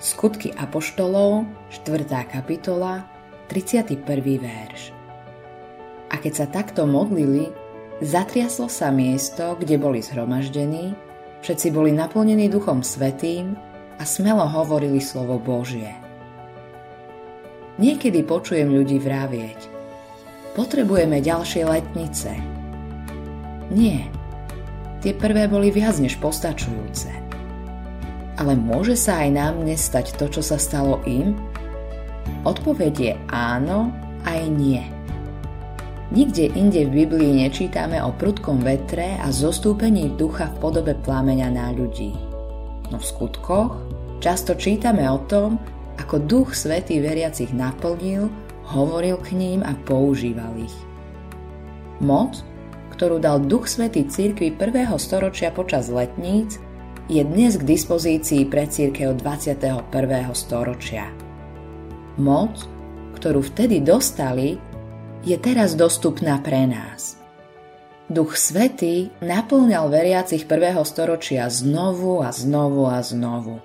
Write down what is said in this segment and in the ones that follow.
Skutky Apoštolov, 4. kapitola, 31. verš. A keď sa takto modlili, zatriaslo sa miesto, kde boli zhromaždení, všetci boli naplnení Duchom Svetým a smelo hovorili slovo Božie. Niekedy počujem ľudí vravieť, potrebujeme ďalšie letnice. Nie, tie prvé boli viac než postačujúce. Ale môže sa aj nám nestať to, čo sa stalo im? Odpoveď je áno, aj nie. Nikde inde v Biblii nečítame o prudkom vetre a zostúpení ducha v podobe plameňa na ľudí. No v skutkoch často čítame o tom, ako duch svetý veriacich naplnil, hovoril k ním a používal ich. Moc, ktorú dal duch svetý cirkvi prvého storočia počas letníc, je dnes k dispozícii pre církev 21. storočia. Moc, ktorú vtedy dostali, je teraz dostupná pre nás. Duch Svetý naplňal veriacich prvého storočia znovu a znovu a znovu.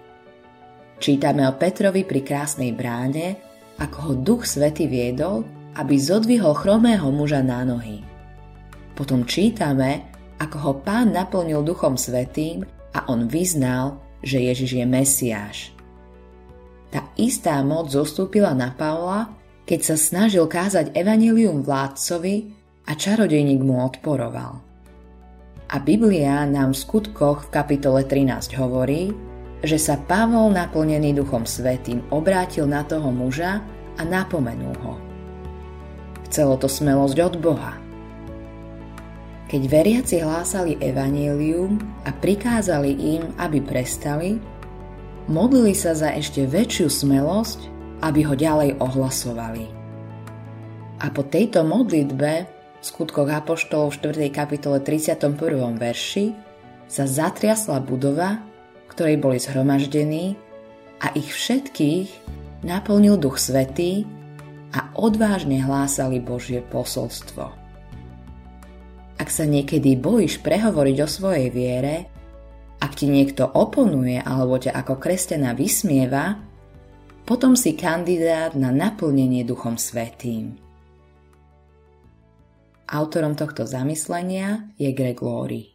Čítame o Petrovi pri krásnej bráne, ako ho Duch Svetý viedol, aby zodvihol chromého muža na nohy. Potom čítame, ako ho pán naplnil Duchom Svetým a on vyznal, že Ježiš je Mesiáš. Tá istá moc zostúpila na Pavla, keď sa snažil kázať evanilium vládcovi a čarodejník mu odporoval. A Biblia nám v skutkoch v kapitole 13 hovorí, že sa Pavol naplnený Duchom Svetým obrátil na toho muža a napomenul ho. Chcelo to smelosť od Boha – keď veriaci hlásali evanílium a prikázali im, aby prestali, modlili sa za ešte väčšiu smelosť, aby ho ďalej ohlasovali. A po tejto modlitbe v skutkoch Apoštolov 4. kapitole 31. verši sa zatriasla budova, ktorej boli zhromaždení a ich všetkých naplnil Duch Svetý a odvážne hlásali Božie posolstvo. Ak sa niekedy bojíš prehovoriť o svojej viere, ak ti niekto oponuje alebo ťa ako kresťana vysmieva, potom si kandidát na naplnenie Duchom Svetým. Autorom tohto zamyslenia je Greg Laurie.